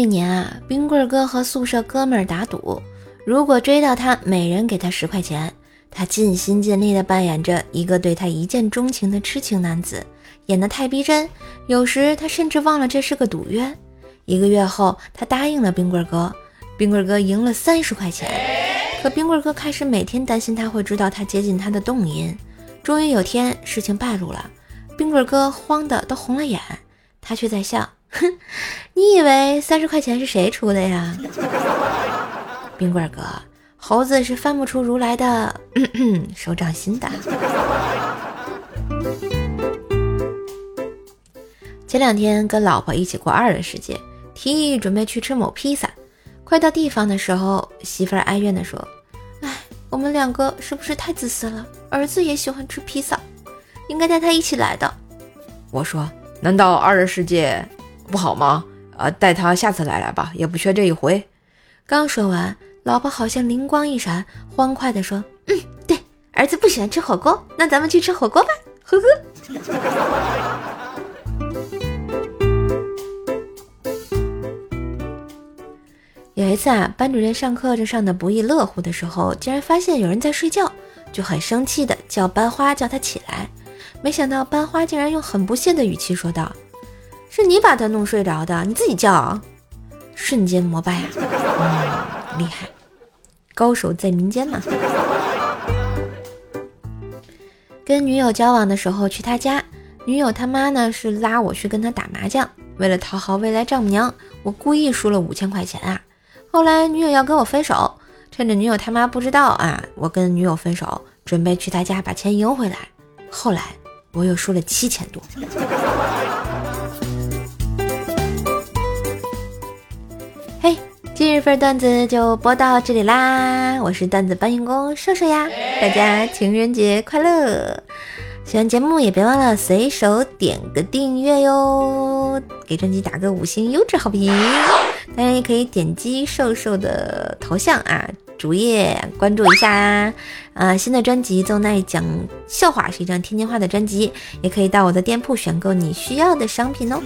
那年啊，冰棍哥和宿舍哥们儿打赌，如果追到他，每人给他十块钱。他尽心尽力地扮演着一个对他一见钟情的痴情男子，演得太逼真，有时他甚至忘了这是个赌约。一个月后，他答应了冰棍哥，冰棍哥赢了三十块钱。可冰棍哥开始每天担心他会知道他接近他的动因。终于有天，事情败露了，冰棍哥慌得都红了眼，他却在笑。哼，你以为三十块钱是谁出的呀？冰棍哥，猴子是翻不出如来的 手掌心的。前两天跟老婆一起过二人世界，提议准备去吃某披萨。快到地方的时候，媳妇儿哀怨地说：“哎，我们两个是不是太自私了？儿子也喜欢吃披萨，应该带他一起来的。”我说：“难道二人世界？”不好吗？呃，带他下次来来吧，也不缺这一回。刚说完，老婆好像灵光一闪，欢快地说：“嗯，对，儿子不喜欢吃火锅，那咱们去吃火锅吧。”呵呵。有一次啊，班主任上课正上的不亦乐乎的时候，竟然发现有人在睡觉，就很生气的叫班花叫他起来。没想到班花竟然用很不屑的语气说道。是你把他弄睡着的，你自己叫，瞬间膜拜啊！嗯，厉害，高手在民间嘛。跟女友交往的时候去他家，女友他妈呢是拉我去跟他打麻将，为了讨好未来丈母娘，我故意输了五千块钱啊。后来女友要跟我分手，趁着女友他妈不知道啊，我跟女友分手，准备去他家把钱赢回来。后来我又输了七千多。嘿今日份段子就播到这里啦！我是段子搬运工瘦瘦呀，大家情人节快乐！喜欢节目也别忘了随手点个订阅哟，给专辑打个五星优质好评。当然也可以点击瘦瘦的头像啊，主页关注一下啊。啊，新的专辑《奏奈讲笑话》是一张天津话的专辑，也可以到我的店铺选购你需要的商品哦。